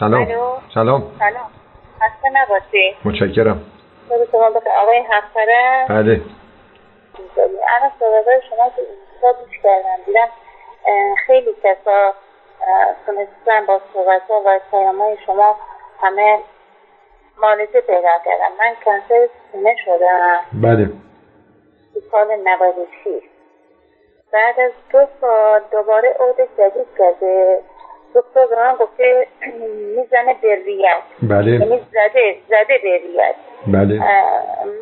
سلام. سلام. سلام. خسته نباشی. متشکرم. شما بخیر آقای حقره بله. انا صحبت شما تو گوش کردم دیدم خیلی کسا تونستن با صحبت ها و پیام های شما همه معالجه پیدا کردم من کنسر سینه شدم. بله. سال 96 بعد از دو سال دوباره عود جدید کرده. دکتر به من گفته می‌زنه به ریت بله. یعنی زده زده به ریت بله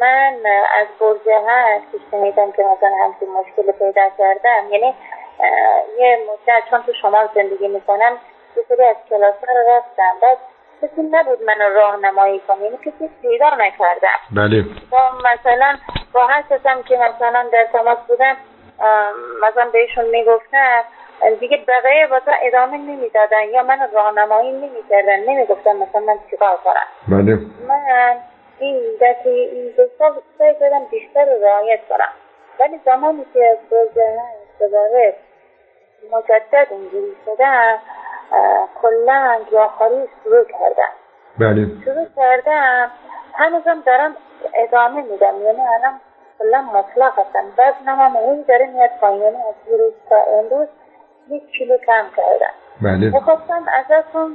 من از برجه هست که شنیدم که مثلا همچین مشکل پیدا کردم. یعنی یه مدت چون تو شما زندگی می‌کنم یه سری از کلاس رو رفتم. بعد کسی نبود منو راهنمایی کنه. یعنی کسی پیدا نکردم. بله. با مثلا با هر کسم که مثلا در تماس بودم مثلا بهشون می‌گفتم دیگه بقیه واسه ادامه نمی‌دادن یا من راهنمایی نمی‌کردن نمی‌گفتن مثلا من چیکار کنم. بله. من این دفعه این دو سال سعی کردم بیشتر رعایت کنم. ولی زمانی که از دوباره مجدد اینجوری شدم کلا گیاهخواری شروع کردم. بله. شروع کردم هنوزم دارم ادامه میدم. یعنی الان کلا مطلق هستم. وزنم هم هی داره میاد پایین. یعنی از دیروز تا امروز یک کیلو کم کردم. بله. می‌خواستم ازتون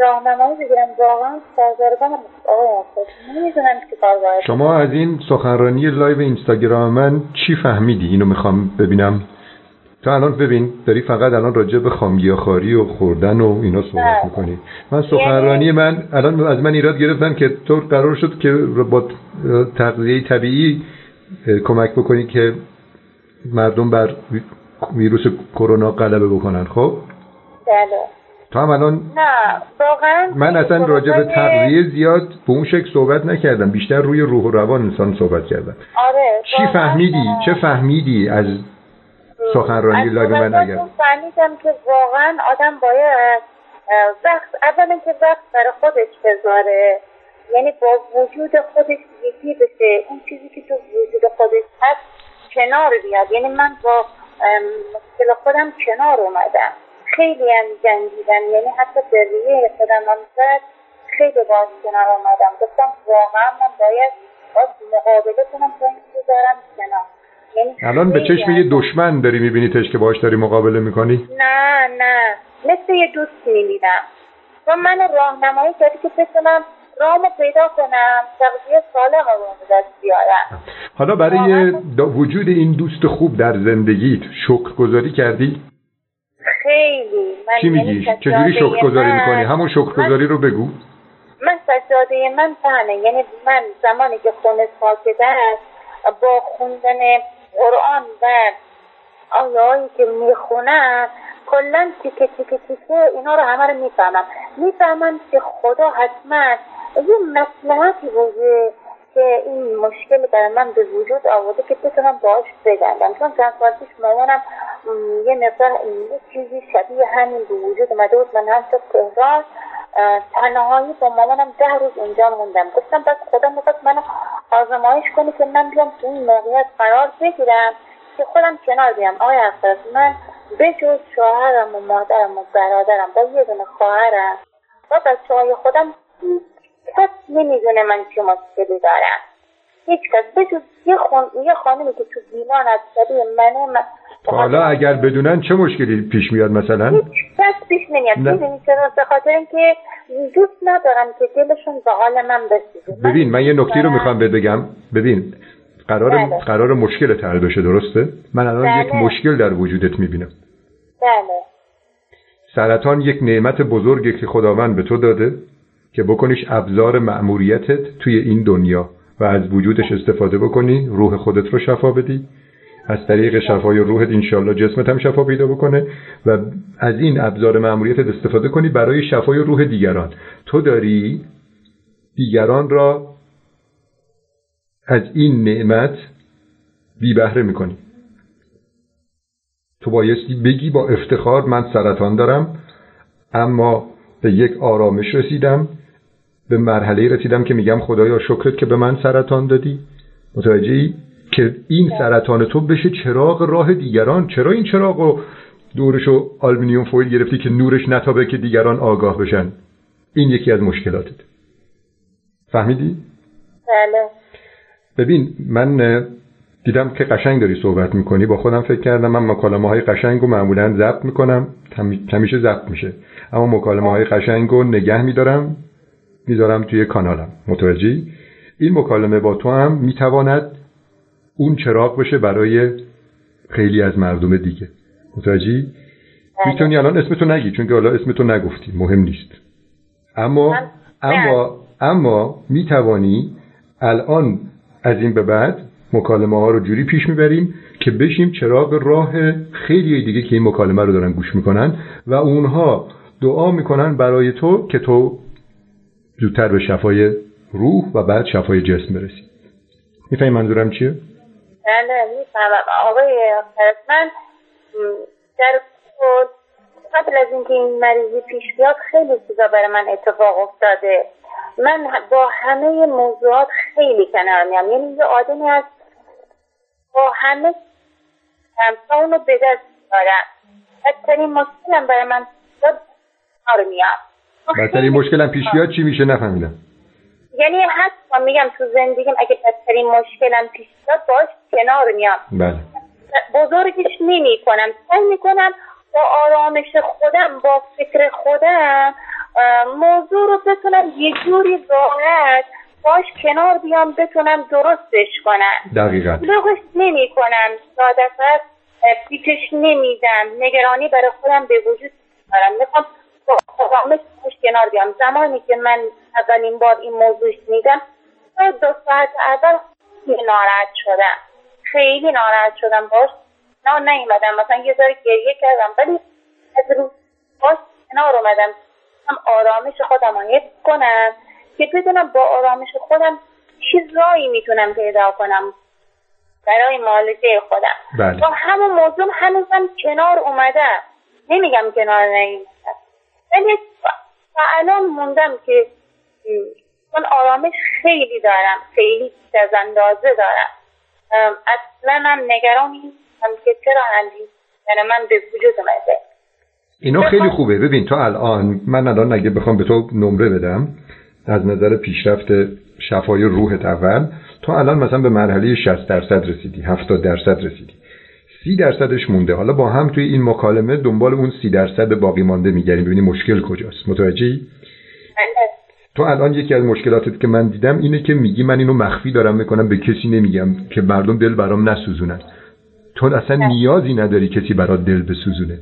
راهنمایی بگیرم. واقعا سرگردانم آقای نمی‌دونم چی کار شما از این سخنرانی live اینستاگرام من چی فهمیدی؟ اینو می‌خوام ببینم. تا الان ببین داری فقط الان راجع به خامگیاخواری و خوردن و اینا صحبت بله. می‌کنی. من سخنرانی من الان از من ایراد گرفتن که تو قرار شد که با تغذیه طبیعی کمک بکنی که مردم بر ویروس کرونا غلبه بکنن خب؟ بله. تو هم الان نه واقعا من اصلا راجع به تغذیه زیاد به اون شکل صحبت نکردم بیشتر روی روح و روان انسان صحبت کردم. آره چی فهمیدی؟ اه، چه فهمیدی از سخنرانی live من اگر؟ فهمیدم که واقعا آدم باید وقت اولا که وقت برای خودش بذاره. یعنی با وجود خودش یکی بشه اون چیزی که تو وجود خودش هست کنار بیاد. یعنی من با مشکل خودم کنار اومدم خیلی هم جنگیدم یعنی حتی به ریه خودم هم زد خیلی باز کنار اومدم. گفتم واقعا من باید باز مقابله کنم تا این بذارم کنار. یعنی الان به چشم یه دشمن داری میبینیتش که باش داری مقابله می‌کنی؟ نه نه. مثل یه دوست می‌بینم. و من راهنمایی کردی که بتونم رامو پیدا کنم. تغذیه سالم رو دست بیارم. حالا برای وجود این دوست خوب در زندگیت شکر گذاری کردی؟ خیلی. من چی یعنی میگی؟ سجاده چجوری شکر گذاری من- می‌کنی؟ همون شکر گذاری رو بگو. من سجاده من تنه یعنی من زمانی که خونه ساکته است با خوندن قرآن و آیهایی که می‌خونم کلا تیکه تیکه تیکه اینا رو همه رو می‌فهمم. می‌فهمم که خدا حتما یه مسلحتی بوده که این مشکل برای من به وجود آورده که بتونم باهاش بجنگم چون چند سال پیش مامانم یه مقدار یه چیزی شبیه همین به وجود اومده بود. من هم تهران تنهایی با مامانم ده روز اونجا موندم. گفتم بس خدا می‌خواد منو آزمایش کنه که من بیام تو این موقعیت قرار بگیرم که خودم کنار بیام. آقای افراد من به جز شوهرم و مادرم و برادرم با یه دونه خواهرم و بچه های خودم هیچ کس نمی‌دونه من چه مشکلی دارم. هیچ کس به جز یه, خون... یه خانمی که تو بیمان از شبیه منه من حالا اگر بدونن چه مشکلی پیش میاد مثلا؟ هیچ کس پیش نمیاد. می‌دونی چرا؟ به خاطر اینکه دوست ندارم که دلشون به حال من بسوزه. ببین من یه نکته رو می‌خوام بهت بگم. ببین قرار بله. قرار مشکل حل بشه درسته؟ من الان بله. یک مشکل در وجودت می‌بینم. بله. سرطان یک نعمت بزرگی که خداوند به تو داده. که بکنیش ابزار مأموریتت توی این دنیا و از وجودش استفاده بکنی روح خودت رو شفا بدی. از طریق شفای روحت انشالله جسمت هم شفا پیدا بکنه و از این ابزار مأموریتت استفاده کنی برای شفای روح دیگران. تو داری دیگران را از این نعمت بی بهره می‌کنی. تو بایستی بگی با افتخار من سرطان دارم اما به یک آرامش رسیدم. به مرحله رسیدم که میگم خدایا شکرت که به من سرطان دادی. متوجه ای؟ که این سرطان تو بشه چراغ راه دیگران. چرا این چراغ رو دورشو aluminum foil گرفتی که نورش نتابه که دیگران آگاه بشن؟ این یکی از مشکلاتت. فهمیدی؟ بله. ببین من دیدم که قشنگ داری صحبت می‌کنی. با خودم فکر کردم من مکالمه های قشنگ رو معمولا ضبط می‌کنم. همیشه ضبط میشه. اما مکالمه های قشنگ رو نگه میدارم. می‌ذارم توی کانالم. متوجهی؟ این مکالمه با تو هم می‌تواند اون چراغ بشه برای خیلی از مردم دیگه. متوجهی؟ بله. می‌تونی الان اسمتو نگی چون که حالا اسمتو نگفتی. مهم نیست. اما اما اما می‌توانی الان از این به بعد مکالمه ها رو جوری پیش می‌بریم که بشیم چراغ راه خیلی دیگه که این مکالمه رو دارن گوش می‌کنن و اونها دعا می‌کنن برای تو که تو زودتر به شفای روح و بعد شفای جسم برسی می‌فهمی منظورم چیه؟ بله می‌فهمم. آقای من در قبل از اینکه این مریضی پیش بیاد خیلی چیزا برای من اتفاق افتاده. من با همه موضوعات خیلی کنار میام یعنی یه آدمی از با همه اونو به دست دارم بدترین مشکلم برای من کنار میام بدترین مشکلم پیش بیاد چی میشه؟ نفهمیدم. یعنی حتی میگم تو زندگیم اگه بدترین مشکلم پیش بیاد باش کنار میام. بله. بزرگش نمی کنم سعی می‌کنم با آرامش خودم با فکر خودم موضوع رو بتونم یه جوری راحت باش کنار بیام بتونم درستش کنم. دقیقا. لغش نمی کنم سادفت پیچش نمیدم. نگرانی برای خودم به وجود دارم می‌خوام آرامش باش کنار بیام. زمانی که من اولین بار این موضوع شنیدم دو ساعت اول ناراحت شدم. خیلی ناراحت شدم باش. نه نیومدم. مثلا یه ذره گریه کردم ولی از روز باش کنار اومدم. هم آرامش خودم رو کنم که بدونم با آرامش خودم چه رایی می‌تونم پیدا کنم برای مالکه خودم. بله. با همون موضوع هنوزم کنار اومدم نمیگم کنار نیومدم ولی الان موندم که من آرامش خیلی دارم خیلی از اندازه دارم اصلا هم نگران هم که چرا همین؟ یعنی من به وجود اومده. اینا خیلی خوبه. ببین تو الان من الان اگه بخوام به تو نمره بدم از نظر پیشرفت شفای روحت اول تو الان مثلا به مرحله 60 درصد رسیدی 70 درصد رسیدی. سی درصدش مونده. حالا با هم توی این مکالمه دنبال اون سی درصد باقی مانده میگردیم. ببینیم مشکل کجاست. متوجهی؟ بله. تو الان یکی از مشکلاتت که من دیدم اینه که میگی من اینو مخفی دارم می‌کنم به کسی نمیگم که مردم دل برام نسوزونن. تو اصلا بله. نیازی نداری کسی برات دل بسوزونه.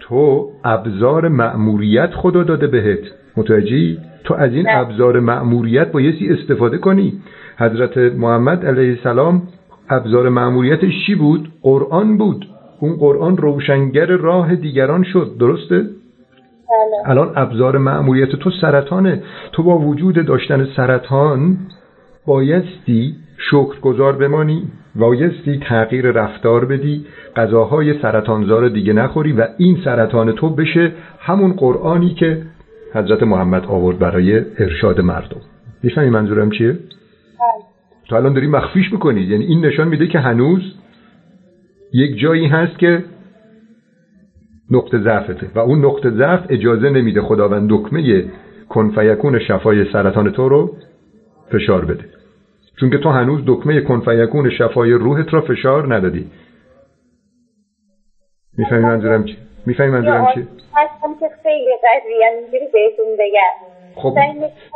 تو ابزار مأموریت خدا داده بهت. متوجهی؟ تو از این ابزار مأموریت بایستی استفاده کنی. حضرت محمد علیه السلام ابزار مأموریتش چی بود؟ قرآن بود. اون قرآن روشنگر راه دیگران شد. درسته؟ بله. الان ابزار مأموریت تو سرطانه. تو با وجود داشتن سرطان بایستی شکرگزار بمانی بایستی تغییر رفتار بدی غذاهای سرطانزار دیگه نخوری و این سرطان تو بشه همون قرآنی که حضرت محمد آورد برای ارشاد مردم. می‌فهمی منظورم چیه؟ تو الان داری مخفیش می‌کنی. یعنی این نشان میده که هنوز یک جایی هست که نقطه ضعفته. و اون نقطه ضعف اجازه نمیده خداوند دکمه کنفیکون شفای سرطان تو رو فشار بده. چون که تو هنوز دکمه کنفیکون شفای روحت را فشار ندادی. می‌فهمی منظورم چی؟ می‌فهمی منظورم چی؟ که خیلی قوی بهتون بگم. خب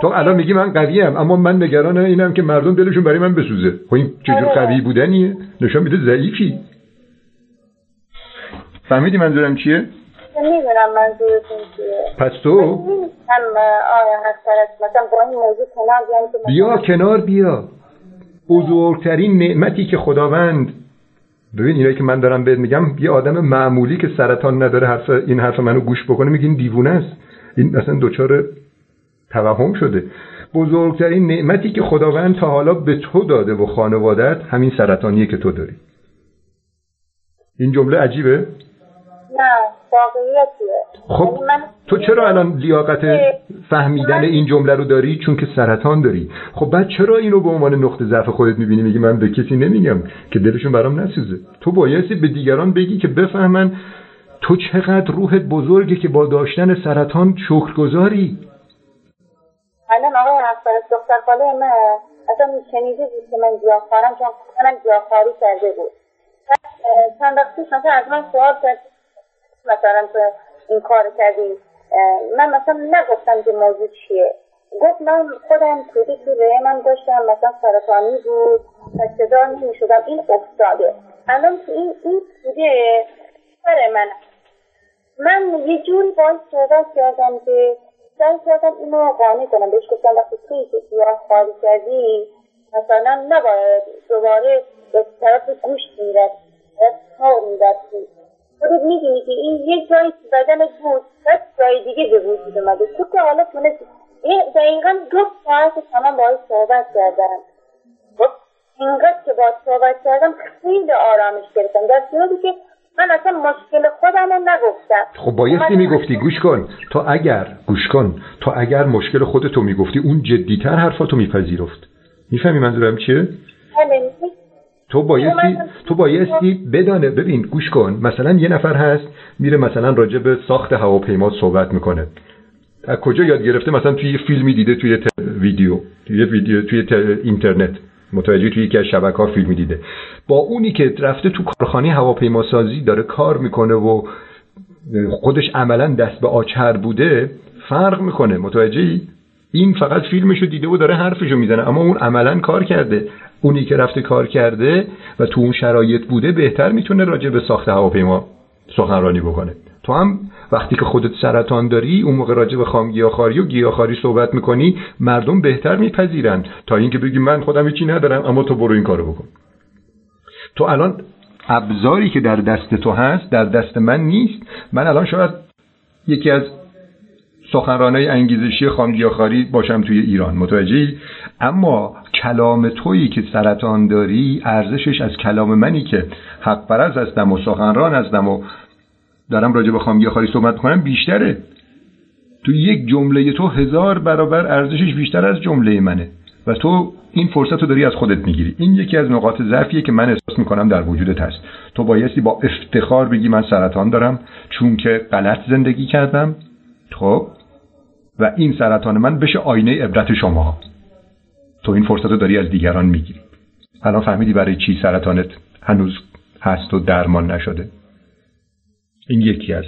تو الان میگی من قویم اما من نگران اینم که مردم دلشون برای من بسوزه. خب این چجور آره. قوی بودنیه؟ نشان میده ضعیفی. فهمیدی منظورم چیه؟ می‌دونم منظورتون چیه. پس تو؟ بیا کنار بیا. بزرگترین نعمتی که خداوند ببین اینایی که من دارم بهت میگم یه آدم معمولی که سرطان نداره حرف این حرف منو گوش بکنه میگین دیوونه است. این اصلا دچار توهم شده. بزرگترین نعمتی که خداوند تا حالا به تو داده و خانوادت همین سرطانیه که تو داری. این جمله عجیبه؟ خب یعنی تو چرا الان لیاقت فهمیدن این جمله رو داری؟ چون که سرطان داری. خب بعد چرا اینو به عنوان نقطه ضعف خودت می‌بینی؟ میگی من به کسی نمیگم که دلشون برام نسوزه. تو بایستی به دیگران بگی که بفهمن تو چقدر روحت بزرگه که با داشتن سرطان شکرگزاری. الان آقای حفظ دختر خاله من اصلا شنیده بود که من گیاهخوارم چون منم گیاهخواری کرده بود. چند وقت پیش مثلا از من سوال کرد مثلا تو این کار کردی؟ من مثلا نگفتم که موضوع چیه. گفت من خودم توی تو من داشتم مثلا سرطانی بود صدا نمی شدم این افتاده. الان تو این این توده سر من. من یه جوری باید صحبت کردم که سعی کردم اینو قانع کنم. بهش گفتم وقتی که سیاه خواهی کردی مثلا نباید دوباره به طرف گوشت می‌رسی تا می‌رسی خودت می‌دونی که این یه جایی تو بدنت بود بعد جای دیگه به وجود اومده. تو که حالا تونستی. دقیقا دو ساعت تمام باید صحبت کردم. خب اینقدر که باید صحبت کردم خیلی آرامش گرفتم. در صورتی که من اصلا مشکل خودم رو نگفتم. خب بایستی می‌گفتی گوش کن. تو اگر گوش کن. تو اگر مشکل خودتو می‌گفتی اون جدیتر حرفاتو میپذیرفت. می‌فهمی منظورم چیه؟ تو بایستی تو بایستی بدانه. ببین گوش کن. مثلا یه نفر هست میره مثلا راجع به ساخت هواپیما صحبت می‌کنه. از کجا یاد گرفته؟ مثلا توی یه فیلمی دیده توی ویدیو. توی ویدیو توی اینترنت. متوجه توی یکی از شبکه ها فیلمی دیده با اونی که رفته تو کارخانه هواپیما سازی داره کار می‌کنه و خودش عملا دست به آچر بوده فرق می‌کنه. متوجهی؟ این فقط فیلمشو دیده و داره حرفشو می‌زنه اما اون عملا کار کرده. اونی که رفته کار کرده و تو اون شرایط بوده بهتر می‌تونه راجع به ساخت هواپیما سخنرانی بکنه. تو هم وقتی که خودت سرطان داری اون موقع راجع به خام گیاهخواری و گیاهخواری صحبت می‌کنی مردم بهتر میپذیرن. تا اینکه بگی من خودم هیچی ندارم اما تو برو این کارو بکن. تو الان ابزاری که در دست تو هست در دست من نیست. من الان شاید یکی از سخنرانای انگیزشی خامگیاخاری باشم توی ایران. متوجهی؟ اما کلام تویی که سرطان داری ارزشش از کلام منی که حق پرز هستم و سخنران هستم و دارم راجع به خامگیاخاری صحبت کنم بیشتره. تو یک جمله تو هزار برابر ارزشش بیشتر از جمله منه. و تو این فرصت رو داری از خودت می‌گیری. این یکی از نقاط ضعفیه که من احساس می‌کنم در وجودت هست. تو بایستی با افتخار بگی من سرطان دارم چون که غلط زندگی کردم. خب؟ و این سرطان من بشه آینه عبرت شما. تو این فرصت رو داری از دیگران می‌گیری. الان فهمیدی برای چی سرطانت هنوز هست و درمان نشده. این یکی از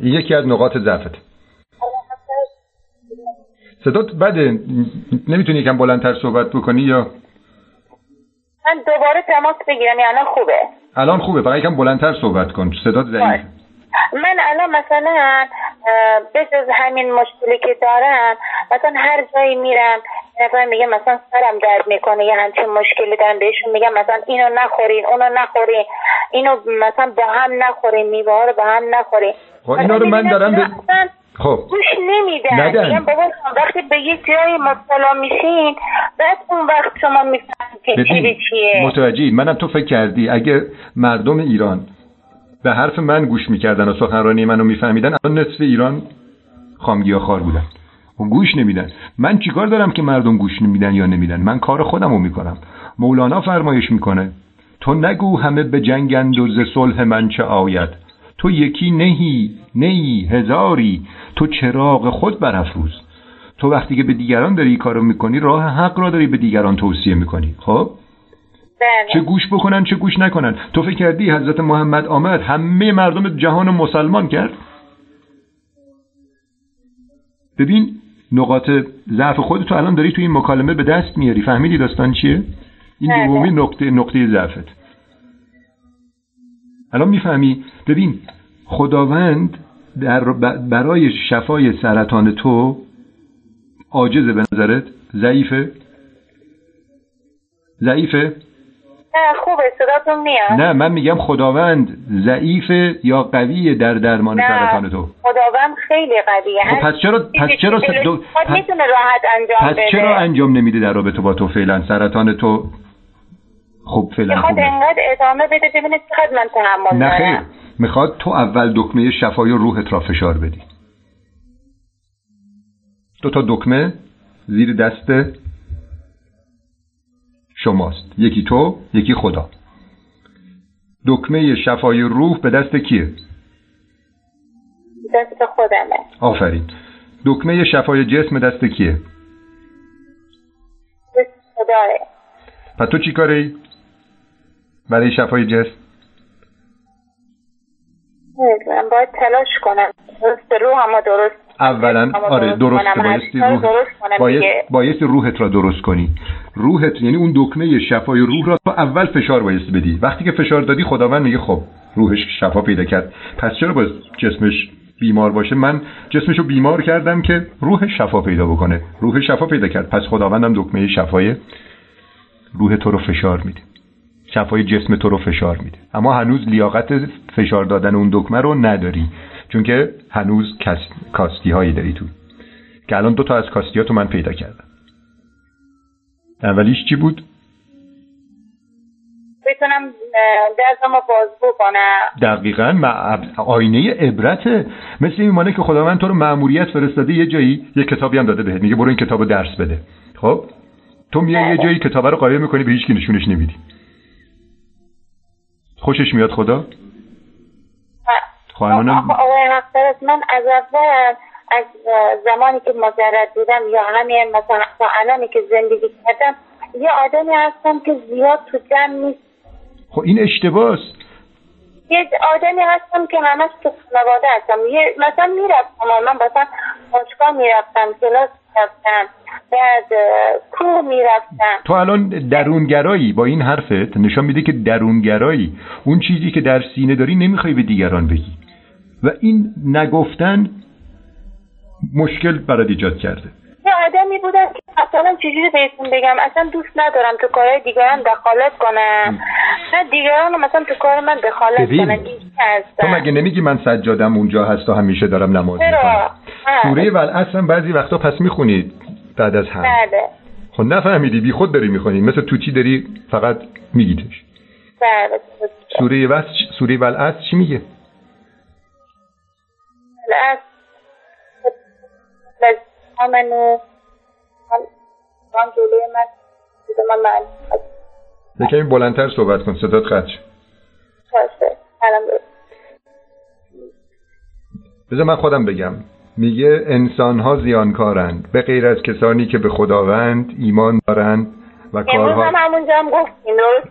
این یکی از نقاط ضعفت. صدات بده نمی‌تونی یکم بلندتر صحبت بکنی یا؟ من دوباره تماس بگیرم الان خوبه. الان خوبه فقط یکم بلندتر صحبت کن. صدات ضعیف. من الان مثلا جز همین مشکلی که دارم مثلا هر جایی میرم نفر میگه مثلا سرم درد می‌کنه یه همچین مشکلی دارم بهشون میگم مثلا اینو نخورین اونو نخورین. اینو مثلا با هم نخورین میوه رو با هم نخورین. خب اینا رو من دارم به... خب. گوش نمیدن. میگم بابا وقتی به یه جایی مبتلا میشین بعد اون وقت شما می‌فهمید که چی چیه. متوجه منم تو فکر کردی اگه مردم ایران به حرف من گوش می‌کردن و سخنرانی منو میفهمیدن الان نصف ایران خامگیا خار بودن. گوش نمیدن. من چیکار دارم که مردم گوش نمیدن یا نمیدن؟ من کار خودم رو می‌کنم. مولانا فرمایش می‌کنه تو نگو همه به جنگند و ز صلح من چه آید. تو یکی نهی نهی هزاری. تو چراغ خود برافروز. تو وقتی که به دیگران داری کارو می‌کنی راه حق را داری به دیگران توصیه می‌کنی. خب؟ بله. چه گوش بکنن چه گوش نکنن؟ تو فکر کردی حضرت محمد آمد همه مردم جهان مسلمان کرد؟ ببین نقاط ضعف خودتو الان داری تو این مکالمه به دست میاری. فهمیدی داستان چیه؟ این بله. دومی نقطه نقطه ضعفت. الان می‌فهمی؟ ببین خداوند در برای شفای سرطان تو عاجزه به نظرت. ضعیفه. ضعیفه. خوبه صداتون میاد. نه من میگم خداوند ضعیفه یا قویه در درمان سرطان تو؟ خداوند خیلی قویه. خب پس چرا پس چرا دو... پس... می‌تونه راحت انجام پس بده. چرا انجام نمیده در رابطه با تو فعلا؟ سرطان تو خب فعلا می‌خواد انقدر ادامه بده ببینه چقدر من تحمل نه خیر. می‌خواد تو اول دکمه شفای روحت را فشار بدی. دو تا دکمه زیر دست شماست. یکی تو یکی خدا. دکمه شفای روح به دست کیه؟ دست خودمه. آفرین. دکمه شفای جسم دست کیه؟ دست خداه پس تو چی کاری؟ برای شفای جسم؟ من باید تلاش کنم. درست روح همه درست اولا آره درست بایستی روح بایستی روحت را درست کنی. روحت یعنی اون دکمه شفای روح را تو اول فشار بایستی بدی. وقتی که فشار دادی خداوند میگه خب روحش شفا پیدا کرد. پس چرا باید جسمش بیمار باشه؟ من جسمشو بیمار کردم که روح شفا پیدا بکنه. روح شفا پیدا کرد. پس خداوندم دکمه شفای روح تو رو فشار میده. شفای جسم تو رو فشار میده. اما هنوز لیاقت فشار دادن اون دکمه رو نداری. چون که هنوز کاستی هایی داری تو. که الان دو تا از کاستی ها تو من پیدا کردم. اولیش چی بود؟ بتونم دستمو باز بکنم دقیقا آینه عبرته. مثل این مانه که خداوند تو رو معمولیت فرستاده یه جایی یه کتابی هم داده بهت. میگه برو این کتاب درس بده. خب؟ تو میای یه جایی کتاب رو قایم می‌کنی به هیچ کی نشونش نمیدی. خوشش میاد خدا؟ خواهرانم آقای من از اول از زمانی که مجرد بودم یا همین مثلا تا الانی که زندگی کردم یه آدمی هستم که زیاد تو جمع نیست. خب این اشتباس یه آدمی هستم که همش تو خانواده هستم. یه مثلا می‌رفتم من مثلا باشگاه می‌رفتم کلاس می‌رفتم بعد کوه می‌رفتم. تو الان درونگرایی با این حرفت نشان میده که درونگرایی. اون چیزی که در سینه داری نمی‌خوای به دیگران بگی. و این نگفتن مشکل برات ایجاد کرده. یه آدمی بودم که مثلا چجوری بهتون بگم؟ اصلا دوست ندارم تو کارهای دیگران دخالت کنم. نه دیگران مثلا تو کار من دخالت کنم. تو مگه نمیگی من سجادم اونجا هست و همیشه دارم نماز می‌خونم؟ سوره ول اصلا بعضی وقتا پس می‌خونید بعد از هم. بله. خب نفهمیدی بی خود داری می‌خونی. مثل توتی داری فقط میگیتش بله. سوره وس سوره ول چی میگه؟ من جلوی من من یکمی بلندتر صحبت کن صدات قطع بذار من خودم بگم. میگه انسان ها زیانکارند. به غیر از کسانی که به خداوند ایمان دارند و کارها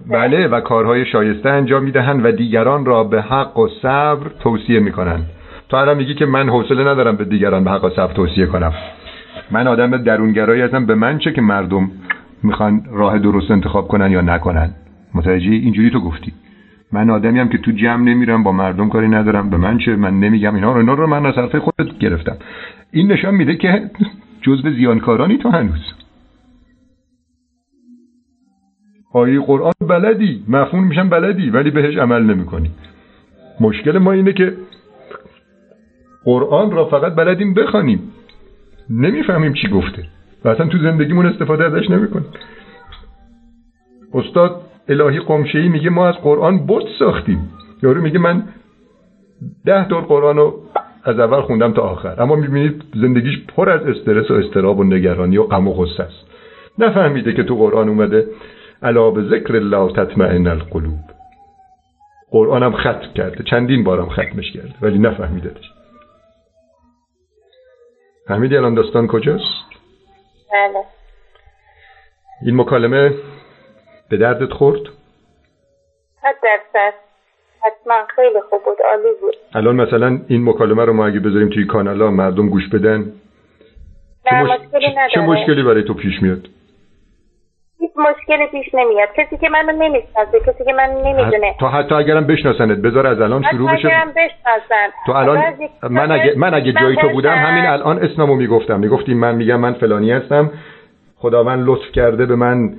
بله و کارهای شایسته انجام می‌دهند و دیگران را به حق و صبر توصیه می‌کنند. تو الان میگی که من حوصله ندارم به دیگران به حق و صبر توصیه کنم. من آدم درونگرایی هستم به من چه که مردم می‌خوان راه درست انتخاب کنن یا نکنن؟ متوجه اینجوری تو گفتی. من آدمی هم که تو جمع نمیرم با مردم کاری ندارم. به من چه؟ من نمیگم. اینا رو اینا رو من از حرف خودت گرفتم. این نشان میده که جزو زیانکارانی تو هنوز. آیه قرآن بلدی. مفهوم میشن بلدی ولی بهش عمل نمی‌کنی. مشکل ما اینه که قرآن را فقط بلدیم بخوانیم. نمی‌فهمیم چی گفته و اصلا تو زندگیمون استفاده ازش نمی‌کنیم. استاد الهی قمشهی میگه ما از قرآن بت ساختیم. یارو میگه من ده دور قرآن رو از اول خوندم تا آخر. اما می‌بینید زندگیش پر از استرس و استراب و نگرانی و غم و غصه است. نفهمیده که تو قرآن اومده علا به ذکر الله تطمئن القلوب. قرآنم ختم کرده. چندین بارم ختمش کرده ولی نفهمیدهش فهمیدی الان داستان کجاست؟ بله این مکالمه به دردت خورد؟ صد درصد حتما خیلی خوب بود عالی بود الان مثلا این مکالمه رو ما اگه بذاریم توی کانال ها مردم گوش بدن چه, مش... چه مشکلی برای تو پیش میاد؟ هیچ مشکلی پیش نمیاد. کسی که منو نمی‌شناسه کسی که من نمی‌دونه. تا حتی اگرم بشناسنت بذار از الان شروع بشه. بشناسن. تو الان من اگه من اگه جای تو بودم همین الان اسممو می‌گفتم. می‌گفتیم من میگم من فلانی هستم. خداوند لطف کرده به من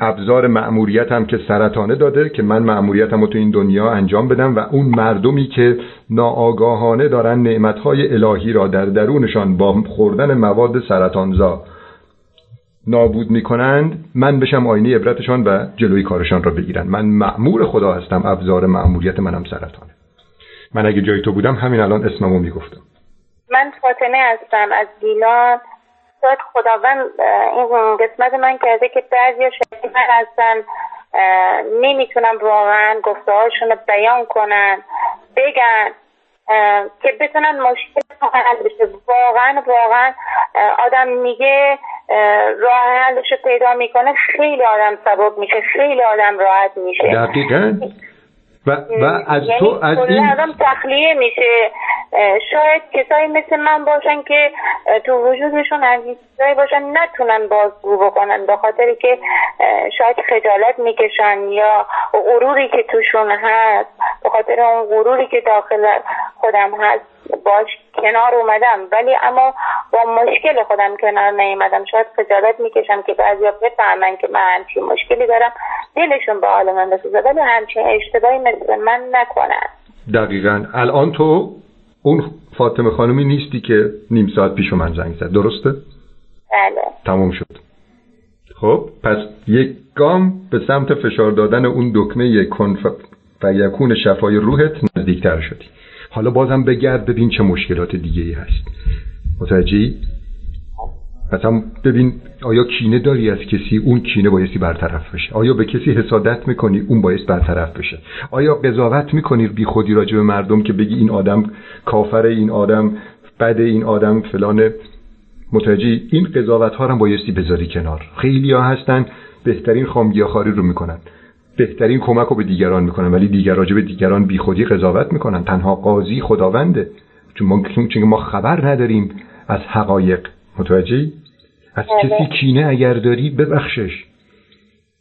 ابزار مأموریتم که سرطانه داده که من مأموریتم رو تو این دنیا انجام بدم و اون مردمی که ناآگاهانه دارن نعمتهای الهی را در درونشان با خوردن مواد سرطانزا نابود می‌کنند من بشم آینه عبرتشان و جلوی کارشان را بگیرن من معمور خدا هستم ابزار معمولیت منم سرطانه من اگه جای تو بودم همین الان اسممو می‌گفتم. من فاطمه هستم از گیلان شاید خداوند این قسمت من کرده که بعضی شاید من هستن نمی‌تونم واقعا گفته هاشون رو بیان کنن بگن. که بتونن مشکل حل بشه. واقعا واقعا آدم میگه راه حلش پیدا می‌کنه خیلی آدم سبب میشه خیلی آدم راحت میشه. دقیقا. و, و از یعنی تو از این آدم تخلیه میشه. شاید کسایی مثل من باشن که تو وجودشون چیزایی باشن نتونن بازگو بکنن به خاطری که شاید خجالت می‌کشن یا غروری که توشون هست به خاطر اون غروری که داخل خودم هست. باش کنار اومدم. ولی اما با مشکل خودم کنار نیومدم. شاید خجالت می‌کشم که بعضیا بفهمن که من همچین مشکلی دارم. دلشون به حال من بسوزه. ولی همچین اشتباهی مثل من نکنن. دقیقا. الان تو اون فاطمه خانمی نیستی که نیم ساعت پیش من زنگ زد. درسته؟ بله. تموم شد. خب پس یک گام به سمت فشار دادن اون دکمه کن و یکون شفای روحت نزدیکتر شدی. حالا بازم بگرد ببین چه مشکلات دیگه ای هست. متوجهی؟ مثلا ببین آیا کینه داری از کسی؟ اون کینه بایستی برطرف بشه. آیا به کسی حسادت می‌کنی؟ اون باید برطرف بشه. آیا قضاوت می‌کنی بی خودی راجع به مردم که بگی این آدم کافر این آدم بد این آدم فلان؟ متوجه این قضاوت ها رو بایستی بذاری کنار. خیلی ها هستن بهترین خامگیاخاری رو می‌کنن. بهترین کمک رو به دیگران می‌کنن ولی دیگر راجع به دیگران بیخودی قضاوت می‌کنن. تنها قاضی خداونده. چون ما, چون ما خبر نداریم از حقایق. متوجهی؟ از بله. کسی کینه اگر داری ببخشش.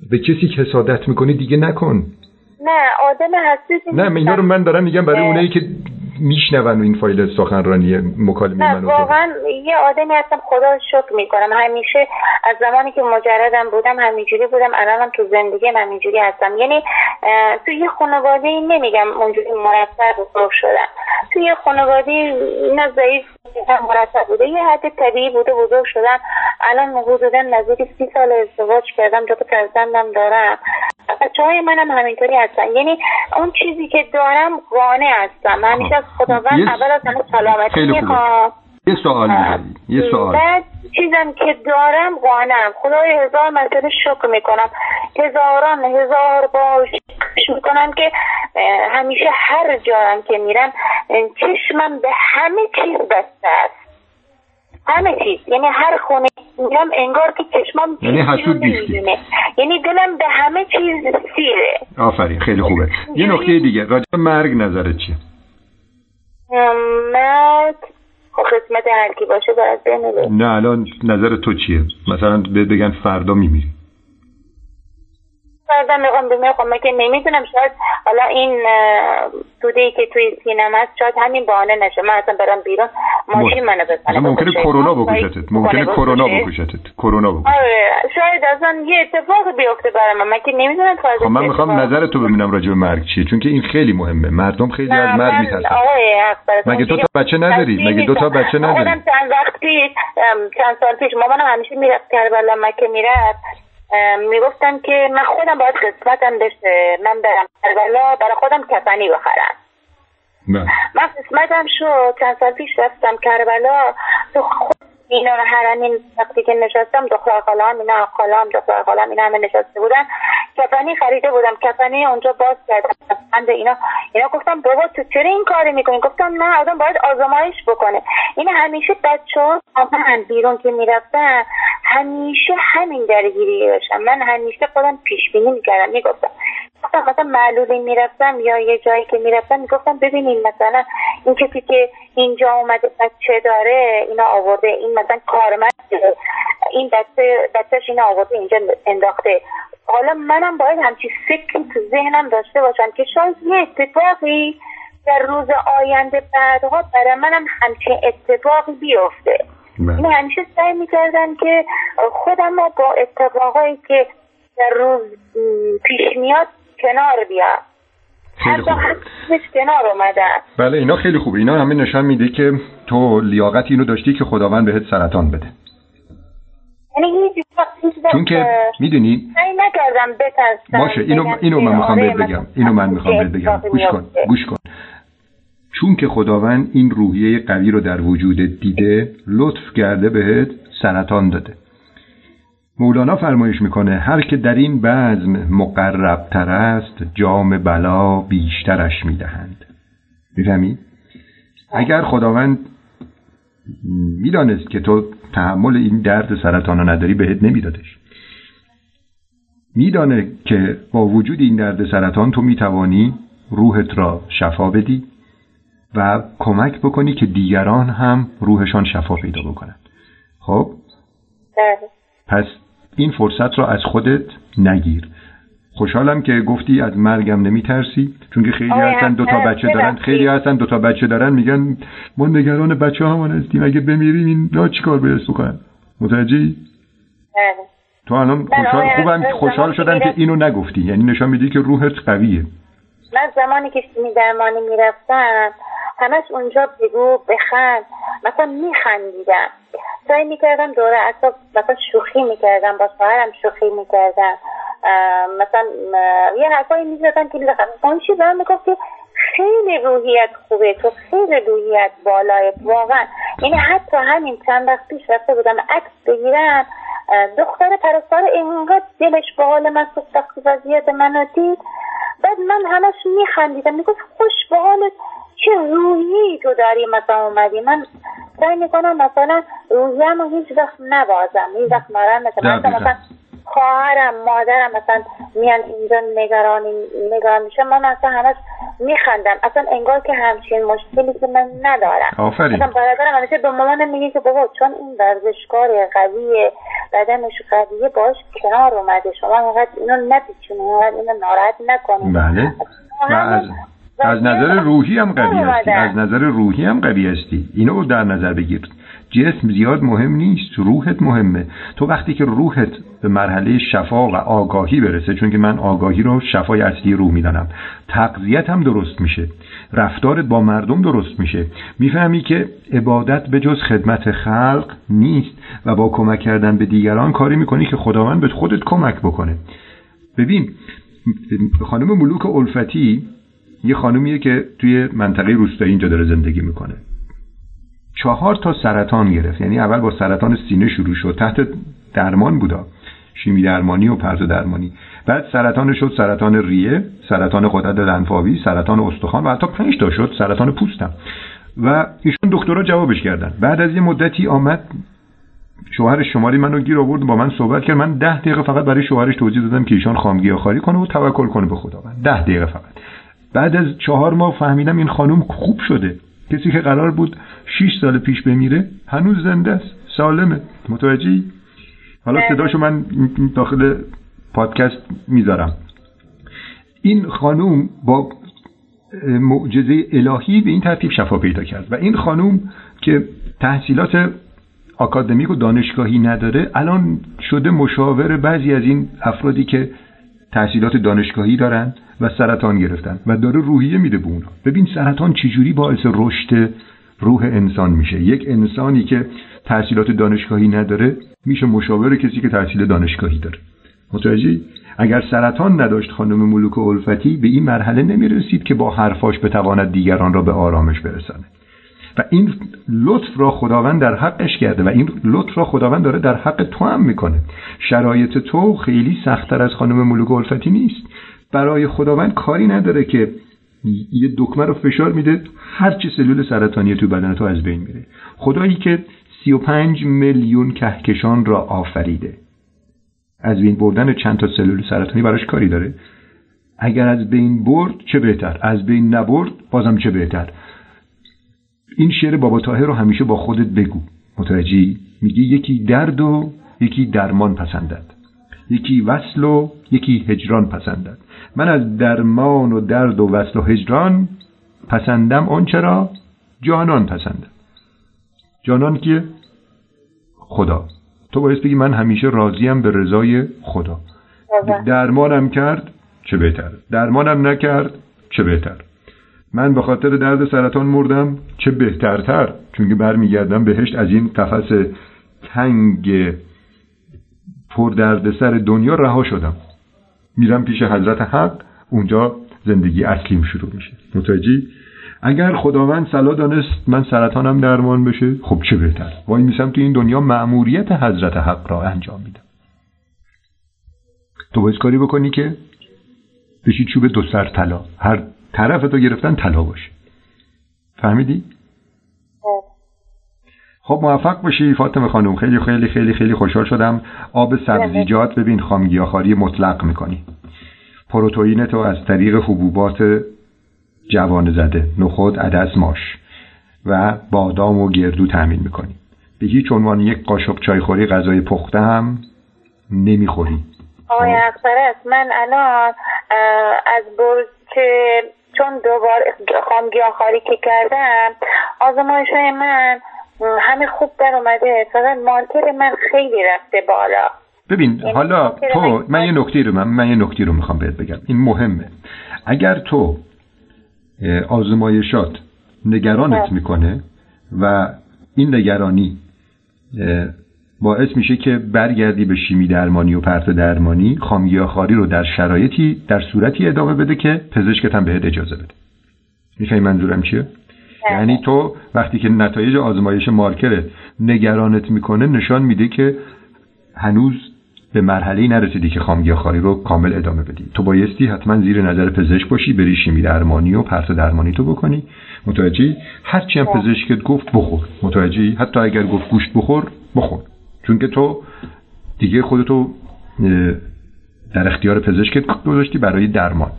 به کسی که حسادت می‌کنی دیگه نکن. نه آدم حساسی نه من اینا رو من دارم میگم برای. اونایی که میشنون این فایل سخنرانی مکالمه منو؟ واقعا یه آدمی هستم خدا شکر می‌کنم. همیشه از زمانی که مجردم بودم همینجوری بودم. الانم تو زندگی همینجوری هستم. یعنی تو یه خانواده نمیگم اونجوری مرتب بزرگ شدم. تو یه خانواده نه ضعیف مرتب بوده یه حد طبیعی بوده بزرگ شدم. الان حدودا نزدیک سی سال ازدواج کردم. تا فرزندم دارم. بچه های منم همینطوری هستن. یعنی اون چیزی که دارم قانع هستم. همیشه از خداوند اول از همه سلامتی. می‌خوام. یه سوال. یه سوال. بعد چیزم که دارم قانم. خدای هزار مرتبه شکر می‌کنم. هزاران هزار بار شکر می‌کنم که همیشه هر جارم که میرم چشمم به همه چیز بسته است. همه چیز. یعنی هر خونه میرم انگار که چشمم یعنی حسود. نمی‌بینه. یعنی دلم به همه چیز سیره آفرین. خیلی خوبه. یه نکته دیگه. راجع به مرگ نظرت چیه؟ مرد خب قسمت هر کی باشه باید بمیره نه الان نظر تو چیه؟ مثلا بگن فردا میمیری. فردا می‌خوام بمیرم خب من که نمی‌دونم شاید حالا این توده ای که توی سینما هست شاید همین بهانه نشه. من اصلا برم بیرون ماشین منو بزنه. ممکنه. کرونا سایت بکشتت. ممکنه بکنه کرونا. بکشتت. کرونا بکشتت آره شاید اصلا یه اتفاق بیفته برای من که نمی‌دونم خب من می‌خوام نظر تو ببینم راجع به مرگ چیه چون که این خیلی مهمه. مردم خیلی از مرگ میترسن. مگه دو تا بچه نداری؟ مگه دو تا. بچه نداری؟ چند وقت پیش چند سال پیش مامانم همیشه می‌رفت کربلا مکه می‌رفت. می‌گفتم که من خودم باید قسمتم بشه. من برم کربلا برای خودم کفنی بخرم. بله. من قسمتم شد چند سال پیش رفتم کربلا. تو خود اینا رو حرمین وقتی که نشستم دختر خالام اینا خالام دختر خالام اینا همه نشسته بودن. کفنی خریده بودم. کفنی اونجا باز کردم. بند اینا. اینا گفتم بابا تو چرا این کاری می‌کنی؟ گفتم نه آدم باید آزمایش بکنه. این همیشه بچه ها من بیرون که می‌رفتن. همیشه همین درگیری داشتم من همیشه خودم پیش بینی می‌کردم. می‌گفتم گفتم مثلا معلولی می‌رفتم یا یه جایی که می‌رفتم می‌گفتم ببینین مثلا این کسی که اینجا اومده بچه داره اینا آورده این مثلا کارمنده این بچه بچهش اینا آورده اینجا انداخته. حالا منم باید همچی فکری تو ذهنم داشته باشم که شاید یه اتفاقی در روز آینده بعدها برای منم همچین اتفاقی بیفته. بله. این همیشه سعی می‌کردم که خودم با اتفاقایی که در روز پیش میاد کنار بیام خیلی حتی کنار اومدم بله اینا خیلی خوبه اینا همه نشان میده که تو لیاقت اینو داشتی که خداوند بهت سرطان بده. یعنی هیچ چون که می‌دونی نکردم باشه اینو اینو من می‌خوام آره، بهت بگم. اینو من می‌خوام چه بهت بگم. گوش کن. گوش کن. چون که خداوند این روحیه قوی رو در وجود دیده لطف کرده بهت سرطان داده. مولانا فرمایش می‌کنه هر که در این بزم مقرب تر است جام بلا بیشترش می‌دهند. می‌فهمی؟ اگر خداوند می‌دانست که تو تحمل این درد سرطان رو نداری بهت نمیدادش. میدانه که با وجود این درد سرطان تو می‌توانی روحت را شفا بدی و کمک بکنی که دیگران هم روحشان شفا پیدا بکنند. خب؟ بله. پس این فرصت را از خودت نگیر. خوشحالم که گفتی از مرگم نمیترسی چون که خیلی آره، هستن دو تا بچه دارن. خیلی هستن دو تا بچه دارن میگن ما نگران بچه همان هستیم اگه بمیریم این لا چیکار برس بکنن؟ متوجهی؟ بله. تو الان بله، خوشحال خوبم خوشحال شدم که اینو نگفتی یعنی نشان میدی که روحت قویه. من زمانی که می درمانی می‌رفتم همش اونجا بگو بخند. مثلا میخندیدم. سعی می‌کردم دوره اطراف مثلا شوخی می‌کردم با شوهرم شوخی می‌کردم. مثلا یه حرفایی می‌زدم که اون چیز به من می‌گفت که خیلی روحیت خوبه تو خیلی روحیت بالای واقعا. یعنی حتی همین چند وقت پیش رفته بودم عکس بگیرم. دختر پرستار اینقدر دلش به حال من وقتی وضعیت منو دید. بعد من همش میخندیدم. می‌گفت خوش به حالت چه روحی تو داری مثلا اومدی من سعی می‌کنم مثلا روحیم رو هیچ وقت نبازم. هیچ وقت نارم مثلا. مثلا خواهرم مادرم مثلا میان اینجا نگرانی نگران میشه. من اصلا همش میخندم. اصلا انگار که همچین مشکلی که من ندارم. آفرین. مثلا برادرم همیشه به مامانم میگه که بابا چون این ورزشکار قویه بدنش قویه باش کنار اومده. شما اینقدر اینو نپیچونی اینقدر اینو ناراحت نکنی. بله. از نظر روحی هم قوی هستی. از نظر روحی هم قوی هستی. اینو در نظر بگیر. جسم زیاد مهم نیست. روحت مهمه. تو وقتی که روحت به مرحله شفا و آگاهی برسه چون که من آگاهی رو شفای اصلی روح می‌دانم تغذیت هم درست میشه. رفتارت با مردم درست میشه. می‌فهمی که عبادت به جز خدمت خلق نیست و با کمک کردن به دیگران کاری می‌کنی که خداوند به خودت کمک بکنه. ببین خانم ملوک الفتی یه خانومیه که توی منطقه روستایی اینجا داره زندگی می‌کنه. چهار تا سرطان گرفت. یعنی اول با سرطان سینه شروع شد. تحت درمان بودا. شیمی درمانی و پرز درمانی. بعد سرطان شد سرطان ریه سرطان غدد لنفاوی سرطان استخوان و حتی پنج تا شد سرطان پوستم. و ایشون دکترها جوابش کردن. بعد از یه مدتی آمد شوهر شماری منو گیر آورد با من صحبت کرد. من ده دقیقه فقط برای شوهرش توضیح دادم که ایشان خامگیاخواری کنه و توکل کنه به خداوند. ده دقیقه فقط. بعد از چهار ماه فهمیدم این خانم خوب شده. کسی که قرار بود 6 سال پیش بمیره هنوز زنده است. سالمه. متوجهی؟ حالا صداشو من داخل پادکست می‌ذارم. این خانوم با معجزه الهی به این ترتیب شفا پیدا کرد و این خانوم که تحصیلات آکادمیک و دانشگاهی نداره الان شده مشاور بعضی از این افرادی که تحصیلات دانشگاهی دارن و سرطان گرفتن و داره روحیه میده به اونا. ببین سرطان چجوری باعث رشد روح انسان میشه. یک انسانی که تحصیلات دانشگاهی نداره میشه مشاور کسی که تحصیل دانشگاهی داره. متوجهی؟ اگر سرطان نداشت خانم ملوک الفتی به این مرحله نمی‌رسید که با حرفاش بتواند دیگران را به آرامش برسانه و این لطف را خداوند در حقش کرده و این لطف را خداوند داره در حق تو هم می‌کنه. شرایط تو خیلی سختتر از خانم ملوک الفتی نیست. برای خداوند کاری نداره که یه دکمه رو فشار میده هرچی سلول سرطانی تو بدن تو از بین میره. خدایی که 35 میلیون کهکشان را آفریده. از بین بردن چند تا سلول سرطانی براش کاری داره؟ اگر از بین برد چه بهتر؟ از بین نبرد بازم چه بهتر؟ این شعر بابا تاهر رو همیشه با خودت بگو. متوجهی؟ میگه یکی درد و یکی درمان پسندد. یکی وصل و یکی هجران پسندد. من از درمان و درد و وصل و هجران پسندم اون چرا جانان پسندم جانان که خدا. تو باید بگی من همیشه راضیم به رضای خدا. درمانم کرد چه بهتر. درمانم نکرد چه بهتر. من به خاطر درد سرطان مردم چه بهترتر چون که برمیگردم بهشت از این قفس تنگ پر درد سر دنیا رها شدم. میرم پیش حضرت حق اونجا زندگی اصلیم شروع میشه. متوجهی؟ اگر خداوند صلا دانست من سرطانم درمان بشه خب چه بهتر؟ وای میسم تو این دنیا مأموریت حضرت حق را انجام میدم. تو باید کاری بکنی که بشی چوب دو سر طلا. هر طرف تو گرفتن طلا باشه. فهمیدی؟ خب موفق باشی فاطمه خانم. خیلی خیلی خیلی خیلی خوشحال شدم. آب سبزیجات ببین خامگیاخاری مطلق می‌کنی. پروتئین تو از طریق حبوبات جوان زده. نخود عدس ماش. و بادام و گردو تامین می‌کنی. به هیچ عنوان یک قاشق چایخوری غذای پخته هم نمی‌خوری. آقای است من الان از برج که چون دوبار خامگیاخاری که کردم آزمایش های من همه خوب در اومده. فقط مارکر من خیلی رفته بالا. ببین یعنی حالا تو من یه نکته رو من, من یه نکته رو می‌خوام بهت بگم. این مهمه. اگر تو آزمایشات نگرانت. می‌کنه و این نگرانی باعث میشه که برگردی به شیمی درمانی و پرت درمانی خامگیاخواری رو در شرایطی در صورتی ادامه بده که پزشکت هم بهت اجازه بده. می‌فهمی منظورم چیه؟ یعنی تو وقتی که نتایج آزمایش مارکر نگرانت می‌کنه نشان میده که هنوز به مرحله نرسیدی که خامگیاخواری رو کامل ادامه بدی. تو بایستی حتما زیر نظر پزشک باشی بری شیمی درمانی و پرت درمانی تو بکنی. متوجهی؟ هرچی هم پزشکت گفت بخور. متوجهی؟ حتی اگر گفت گوشت بخور بخور. چون که تو دیگه خودتو در اختیار پزشکت گذاشتی برای درمان.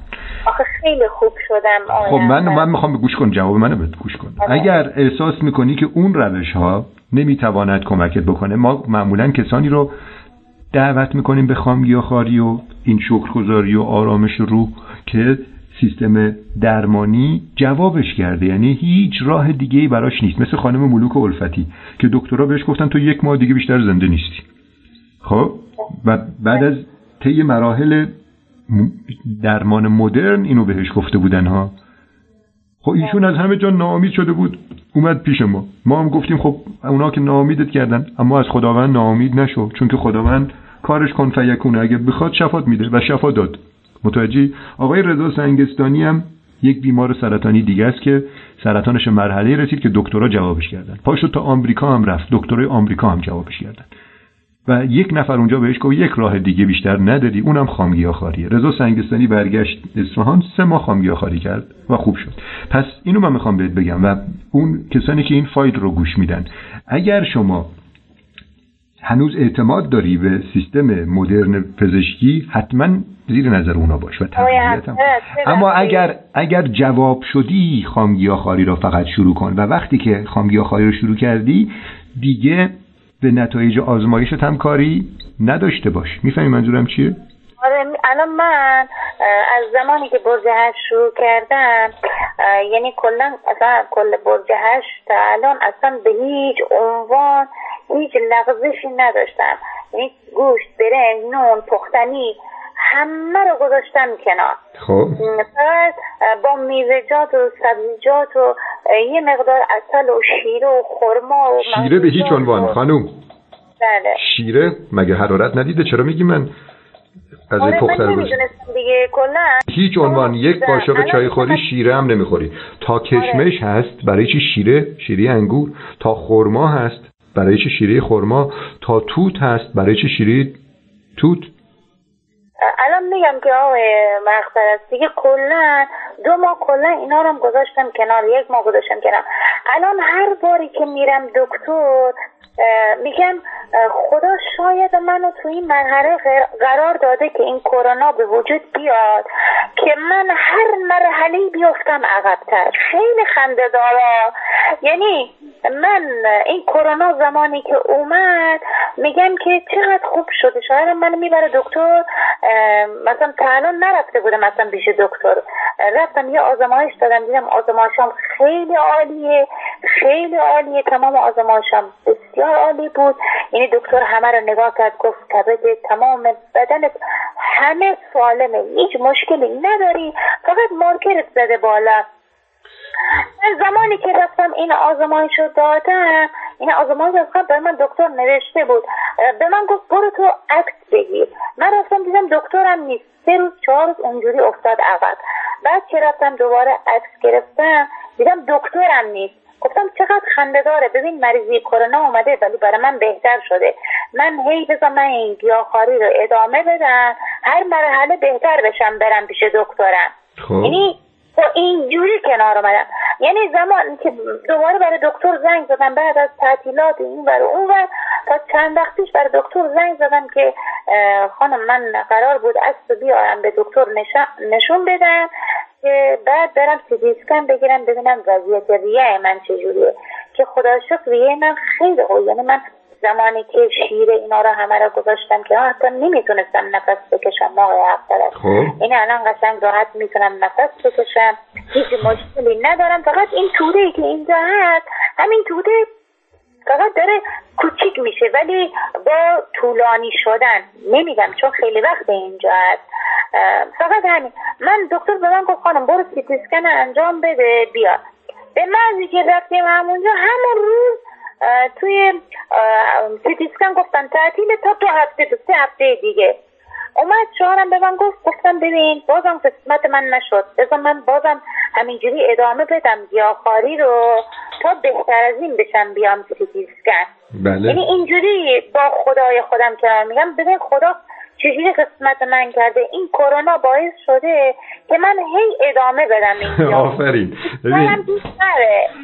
آخه خیلی خوب شدم خب من من می‌خوام به گوش کن جواب منو بده گوش کن. آره. اگر احساس می‌کنی که اون روش ها نمی‌تواند کمکت بکنه ما معمولا کسانی رو دعوت می‌کنیم به خامگیاخواری و این شکرگزاری و آرامش روح که سیستم درمانی جوابش کرده. یعنی هیچ راه دیگه ای براش نیست. مثل خانم ملوک الفتی که دکترها بهش گفتن تو یک ماه دیگه بیشتر زنده نیستی. خب؟ و بعد از طی مراحل درمان مدرن اینو بهش گفته بودن ها. خب ایشون از همه جا ناامید شده بود. اومد پیش ما. ما هم گفتیم خب اونا که ناامیدت کردن. اما از خداوند ناامید نشو. چون که خداوند کارش کن فیکونه اگه بخواد شفات میده و شفا داد. متوجهی آقای رضا سنگستانی هم یک بیمار سرطانی دیگه است که سرطانش مرحله رسید که دکترها جوابش کردن. پاشو تا آمریکا هم رفت. دکترای آمریکا هم جوابش کردن. و یک نفر اونجا بهش گفت یک راه دیگه بیشتر نداری. اونم خامگیاخواریه رضا سنگستانی برگشت اصفهان. سه ماه خامگیاخواری کرد و خوب شد. پس اینو من می‌خوام بهت بگم و اون کسانی که این فایل رو گوش میدن اگر شما هنوز اعتماد داری به سیستم مدرن پزشکی حتما زیر نظر اونا باش و اما اگر اگر جواب شدی خامگیاخواری رو فقط شروع کن. و وقتی که خامگیاخواری رو شروع کردی دیگه به نتایج آزمایشت هم کاری نداشته باش. می‌فهمی منظورم چیه؟ آره الان من از زمانی که برج هشت شروع کردم یعنی کلا اصلا کل برج هشت تا الان اصلا به هیچ عنوان هیچ لغزشی نداشتم. یعنی گوشت برنج نون پختنی همه رو گذاشتم کنار. خب. فقط با میوه‌جات و سبزیجات و یه مقدار اصل و شیره و خرما و شیره به هیچ عنوان خانوم. بله. شیره مگه حرارت ندیده؟ چرا میگی من از آره پخته رو دیگه کلا. هیچ عنوان یک قاشق چای خوری شیره هم نمی‌خوری. تا آره. کشمش هست برای چی شیره؟ شیره انگور. تا خرما هست برای چی شیره خرما تا توت هست؟ برای چی شیره توت؟ الان میگم که آقای مقصد است. دیگه کلا دو ماه کلا اینا رو گذاشتم کنار یک ماه گذاشتم کنار. الان هر باری که میرم دکتر میگم خدا شاید منو تو این مرحله قرار داده که این کرونا به وجود بیاد که من هر مرحله بیفتم عقبتر. خیلی خنده دارا. یعنی من این کرونا زمانی که اومد میگم که چقدر خوب شده شاید من می‌بره دکتر. مثلا تا نرفته بودم مثلا پیش دکتر. رفتم یه آزمایش دادم دیدم آزمایشم خیلی عالیه. خیلی عالیه. تمام آزمایشم بسیار عالی بود. یعنی دکتر همه رو نگاه کرد گفت کبد تمام بدن همه سالمه. هیچ مشکلی نداری. فقط مارکرت زده بالا. من زمانی که رفتم این آزمایش رو دادم این آزمایش از قبل من دکتر نوشته بود. به من گفت برو تو عکس بگیر. من رفتم دیدم دکترم نیست. سه روز چهار روز اونجوری افتاد عقب. بعد که رفتم دوباره عکس گرفتم دیدم دکترم نیست. گفتم چقدر خنده داره ببین مریضی کرونا اومده ولی برای من بهتر شده. من هی بذار من این گیاهخواری رو ادامه بدم. هر مرحله بهتر بشم برم پیش دکترم. خب. یعنی با اینجوری کنار اومدم. یعنی زمان که دوباره برای دکتر زنگ زدم بعد از تعطیلات این برای اون و تا چند وقت پیش برای دکتر زنگ زدم که خانم من قرار بود اصل بیارم به دکتر نشون بدم. که بعد برم سیدی اسکن بگیرم ببینم وضعیت ریه من چجوریه. که خدا شکر ریه من خیلی خوب یعنی من زمانی که شیر اینا رو همه رو گذاشتم که حتی نمی‌تونستم نفس بکشم ماه اول. خب. این الان قشنگ راحت می‌تونم نفس بکشم. هیچ مشکلی ندارم. فقط این توده ای که اینجا هست همین توده فقط داره کوچیک میشه ولی با طولانی شدن. نمیگم چون خیلی وقت اینجا هست. فقط همین. من دکتر به من گفت خانم برو سی‌تی‌اسکن انجام بده بیا. به من که رفتیم همونجا. همون روز توی سی‌تی‌اسکن گفتن تعطیل تا دو هفته تو سه هفته دیگه. اومد شوهرم به من گفت گفتم ببین بازم قسمت من نشد. بذار من بازم همینجوری ادامه بدم گیاهخواری رو تا بهتر از این بشم بیام سیتیسکن بله. یعنی اینجوری با خدای خودم کنار میگم. ببین خدا چجوری قسمت من کرده این کرونا باعث شده که من هی ادامه بدم اینجا آفرین.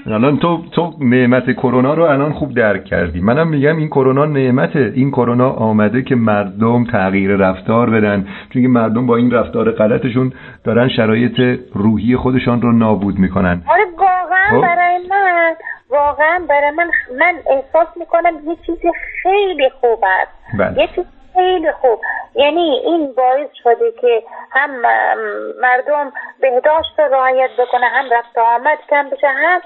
الان تو تو نعمت کرونا رو الان خوب درک کردی. منم میگم این کرونا نعمته این کرونا آمده که مردم تغییر رفتار بدن. چون مردم با این رفتار غلطشون دارن شرایط روحی خودشان رو نابود می‌کنن. آره واقعا خب؟ برای من واقعا برای من من احساس می‌کنم یه چیزی خیلی خوب است. بله. یه چیز خیلی خوب. یعنی این باعث شده که هم مردم بهداشت رعایت بکنه هم رفت آمد کم بشه هم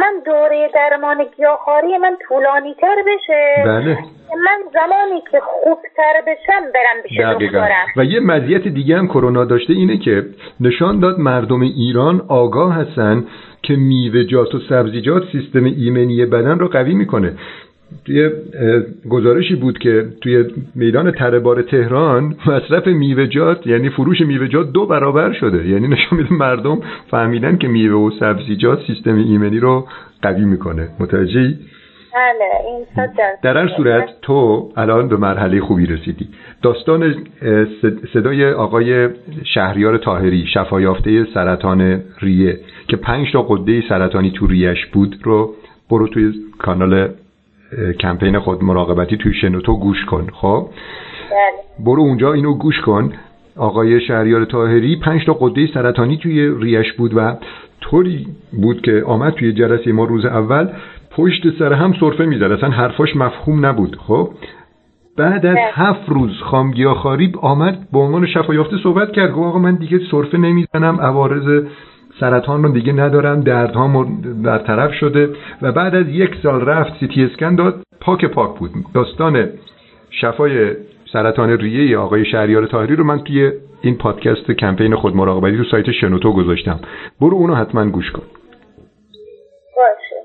من دوره درمان گیاهخواری من طولانی تر بشه. بله. من زمانی که خوبتر بشم برم بشه دکترم. و یه مزیت دیگه هم کرونا داشته اینه که نشان داد مردم ایران آگاه هستن که میوه‌جات و سبزیجات سیستم ایمنی بدن رو قوی می‌کنه. توی گزارشی بود که توی میدان تربار تهران مصرف میوه‌جات یعنی فروش میوه‌جات دو برابر شده. یعنی نشون میده مردم فهمیدن که میوه و سبزیجات سیستم ایمنی رو قوی می‌کنه. متوجهی؟ بله این در هر صورت تو الان به مرحله خوبی رسیدی. داستان صدای آقای شهریار تاهری شفایافته سرطان ریه که پنج تا قده سرطانی تو ریش بود رو برو توی کانال کمپین خود مراقبتی توی شنوتو گوش کن خب؟ بله. برو اونجا اینو گوش کن. آقای شهریار تاهری پنج تا قده سرطانی توی ریش بود و طوری بود که آمد توی جلسه ما روز اول پشت سر هم صرفه می‌زد. اصلا حرفاش مفهوم نبود خب؟ بعد از بله. هفت روز خامگیا خاریب آمد به عنوان شفایافته صحبت کرد. گفت آقا من دیگه صرفه نمی‌زنم عوارض سرطان رو دیگه ندارم دردها برطرف شده و بعد از یک سال رفت سی اسکن داد پاک پاک بود. داستان شفای سرطان ریه آقای شهریار تاهری رو من توی این پادکست کمپین خود مراقبتی تو سایت شنوتو گذاشتم. برو اونو حتما گوش کن. باشه.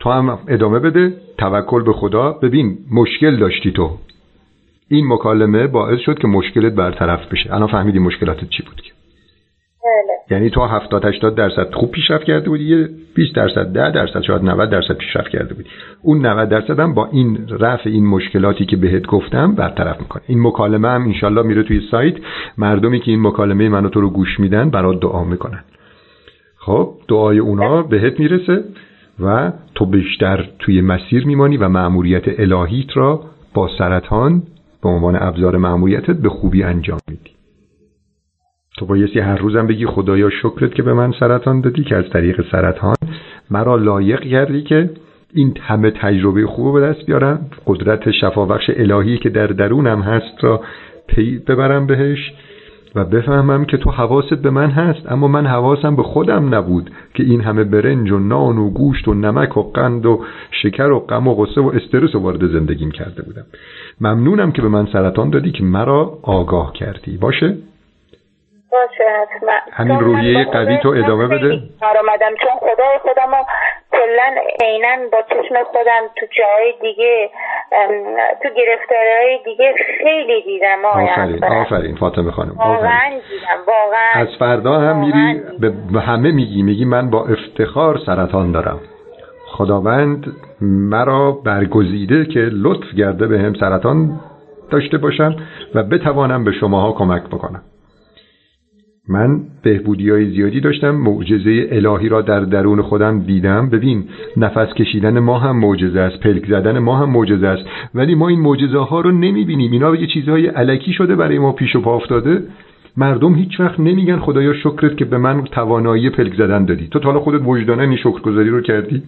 تو هم ادامه بده. توکل به خدا. ببین مشکل داشتی تو. این مکالمه باعث شد که مشکلت برطرف بشه. الان فهمیدی مشکلاتت چی بود بله. یعنی تو 70 80 درصد خوب پیشرفت کرده بودی یه 20 درصد 10 درصد شاید 90 درصد پیشرفت کرده بودی. اون 90 درصد هم با این رفع این مشکلاتی که بهت گفتم برطرف می‌کنه. این مکالمه هم انشالله میره توی سایت. مردمی که این مکالمه منو تو رو گوش میدن برات دعا می‌کنن. خب دعای اونا بهت می‌رسه و تو بیشتر توی مسیر میمانی و مأموریت الهیت را با سرطان به عنوان ابزار مأموریتت به خوبی انجام میدی. تو بایستی هر روزم بگی خدایا شکرت که به من سرطان دادی که از طریق سرطان مرا لایق کردی که این همه تجربه خوب به دست بیارم. قدرت شفابخش الهی که در درونم هست را پی ببرم بهش و بفهمم که تو حواست به من هست اما من حواسم به خودم نبود که این همه برنج و نان و گوشت و نمک و قند و شکر و غم و غصه و استرس و وارد زندگیم کرده بودم. ممنونم که به من سرطان دادی که مرا آگاه کردی. باشه؟ باشه. حتما همین روحیه قوی تو ادامه بده. آمدم چون خدای خودم رو کلا عینا با چشم خودم تو جای دیگه تو گرفتاری دیگه خیلی دیدم. آفرین آفرین فاطمه خانم واقعا دیدم واقعا. از فردا هم میری به همه میگی میگی من با افتخار سرطان دارم. خداوند مرا برگزیده که لطف گرده به هم سرطان داشته باشم و بتوانم به شماها کمک بکنم. من بهبودی های زیادی داشتم معجزه الهی را در درون خودم دیدم. ببین نفس کشیدن ما هم معجزه است پلک زدن ما هم معجزه است. ولی ما این معجزه ها رو نمی‌بینیم. اینا یه چیزهای علکی شده برای ما پیش و پا افتاده. مردم هیچ وقت نمیگن خدایا شکرت که به من توانایی پلک زدن دادی. تو تا حالا خودت وجدانه این شکرگزاری رو کردی؟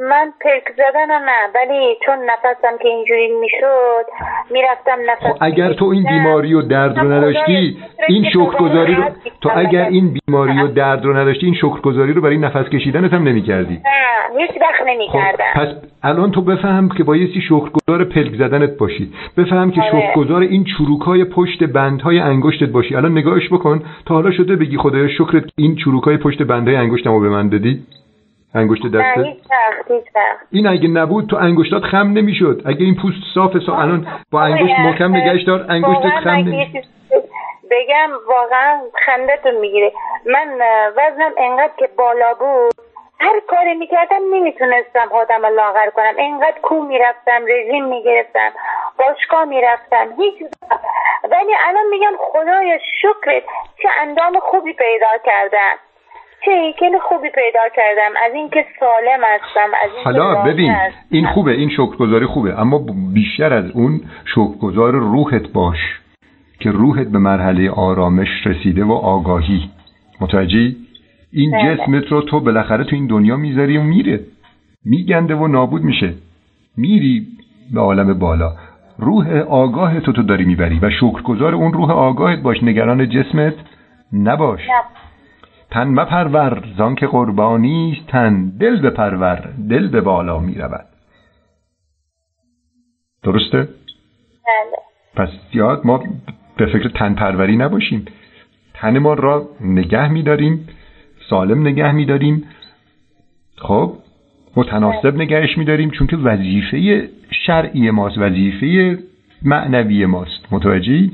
من پلک زدن نه ولی چون نفسم که اینجوری می‌شد می‌رفتم نفس خب اگر تو این بیماری و درد رو نداشتی این شکرگزاری رو تو اگر این بیماری و درد رو نداشتی این شکرگزاری رو برای نفس کشیدنت هم نمی‌کردی. نه هیچ وقت نمی‌کردم. خب پس الان تو بفهم که بایستی شکرگزار پلک زدنت باشی. بفهم که آره. شکرگزار این چروکای پشت بندهای انگشتت باشی. الان نگاهش بکن تا حالا شده بگی خدایا شکرت این چروکای پشت بندهای انگشتمو به من دادی انگشت دسته؟ وقت این اگه نبود تو انگشتات خم نمی‌شد. اگه این پوست صاف صاف الان با انگشت آره، محکم نگهش دار انگشتت خم نمی‌شد بگم واقعا خندتون می‌گیره. من وزنم انقدر که بالا بود هر کاری می‌کردم نمی‌تونستم خودم لاغر کنم. انقدر کو می‌رفتم رژیم می‌گرفتم باشگاه می‌رفتم هیچ. ولی الان میگم خدایا شکرت چه اندام خوبی پیدا کردم چه هیکل خوبی پیدا کردم. از اینکه سالم هستم از اینکه حالا ببین هستم. این خوبه این شکرگزاری خوبه اما بیشتر از اون شکرگزار روحت باش که روحت به مرحله آرامش رسیده و آگاهی. متوجهی؟ این بله. جسمت رو تو بالاخره تو این دنیا می‌ذاری و میره. میگنده و نابود میشه. میری به عالم بالا. روح آگاهت رو تو داری می‌بری و شکرگزار اون روح آگاهت باش. نگران جسمت نباش. نه. تن مپرور زان که قربانی است تن دل بپرور دل به بالا می رود درسته؟ بله. پس یاد ما به فکر تن پروری نباشیم تن ما را نگه می داریم سالم نگه می داریم خب متناسب نگهش می داریم چون که وظیفه شرعی ماست وظیفه معنوی ماست متوجهی؟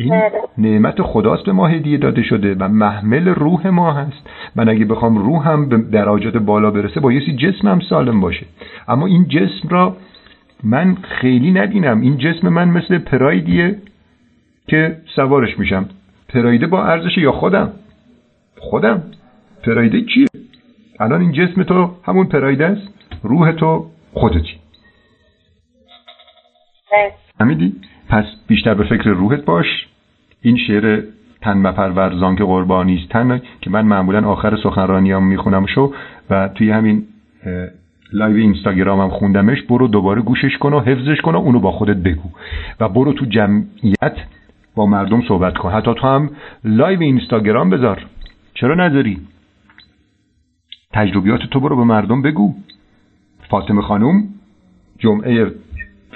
این. نعمت خداست به ما هدیه داده شده و محمل روح ما هست. من اگه بخوام روحم به درجات بالا برسه بایستی جسمم سالم باشه. اما این جسم را من خیلی ندینم این جسم من مثل پرایدیه که سوارش میشم. پرایده با ارزش یا خودم؟ خودم. پرایده کیه الان این جسم تو همون پرایده است. روح تو خودتی. فهمیدی؟ پس بیشتر به فکر روحت باش. این شعر تن مپرور زانک قربانیست تن که من معمولا آخر سخنرانیام می‌خونم شو و توی همین live اینستاگرامم خوندمش برو دوباره گوشش کن و حفظش کن و اونو با خودت بگو. و برو تو جمعیت با مردم صحبت کن. حتی تو هم live اینستاگرام بذار. چرا نداری تجربیات تو برو به مردم بگو. فاطمه خانوم جمعه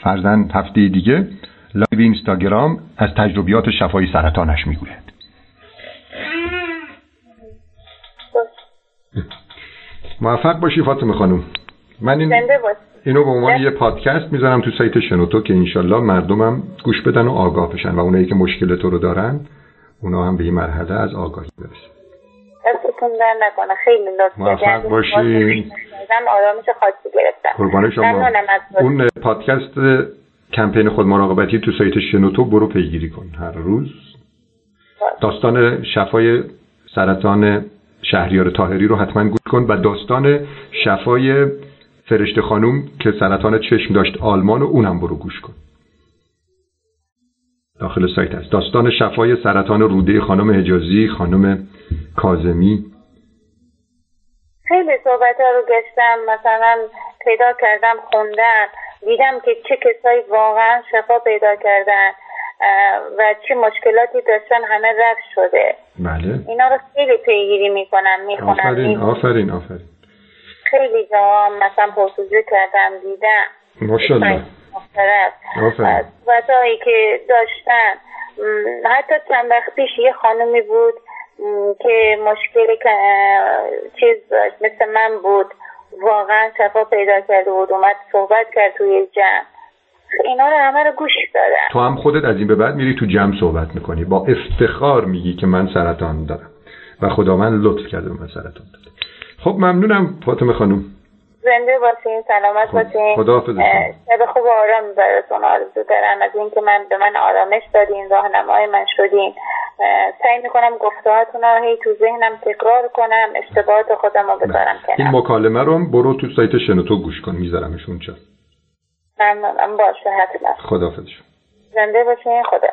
فرضا هفته دیگه live اینستاگرام از تجربیات شفای سرطانش می‌گوید. موفق باشی فاطمه خانوم من این اینو به عنوان یه پادکست می‌ذارم تو سایت شنوتو که انشالله مردمم گوش بدن و آگاه بشن و اونایی که مشکل تو رو دارن اونا هم به این مرحله از آگاهی برسن. دستتون در نکنه. خیلی لطف موفق. باشی. من آرامش خاصی گرفتم. قربان شما. اون پادکست کمپین خود مراقبتی تو سایت شنوتو برو پیگیری کن هر روز. داستان شفای سرطان شهریار تاهری رو حتما گوش کن و داستان شفای فرشته خانوم که سرطان چشم داشت آلمان و اونم برو گوش کن. داخل سایت هست. داستان شفای سرطان روده خانم حجازی خانم کازمی خیلی صحبت ها رو گشتم. مثلا پیدا کردم خوندم. دیدم که چه کسایی واقعا شفا پیدا کردن و چه مشکلاتی داشتن همه رفت شده. بله. اینا رو خیلی پیگیری می‌کنم می‌خونم آفرین آفرین آفرین. خیلی جا مثلا پرسجو کردم دیدم. ماشاءالله. آفرین. صحبتهایی که داشتن. حتی چند وقت پیش یه خانمی بود که مشکل چیز داشت مثل من بود. واقعا شفا پیدا کرده بود اومد صحبت کرد توی جمع. اینا رو همه رو گوش دادم تو هم خودت از این به بعد میری تو جمع صحبت می‌کنی. با افتخار میگی که من سرطان دارم. و خدا من لطف کرده من سرطان داده. خب ممنونم فاطمه خانم. زنده باشین سلامت باشین. خداحافظ شب خوب آرام براتون آرزو دارم. از اینکه من به من آرامش دادین راهنمای من شدین. سعی می‌کنم گفتهاتون رو هی تو ذهنم تکرار کنم اشتباهات خودم رو بذارم کنم این مکالمه رو برو تو سایت شنوتو گوش کن میذارمش اونجا. ممنونم. باشه حتما. خداحافظ زنده باشین. خدا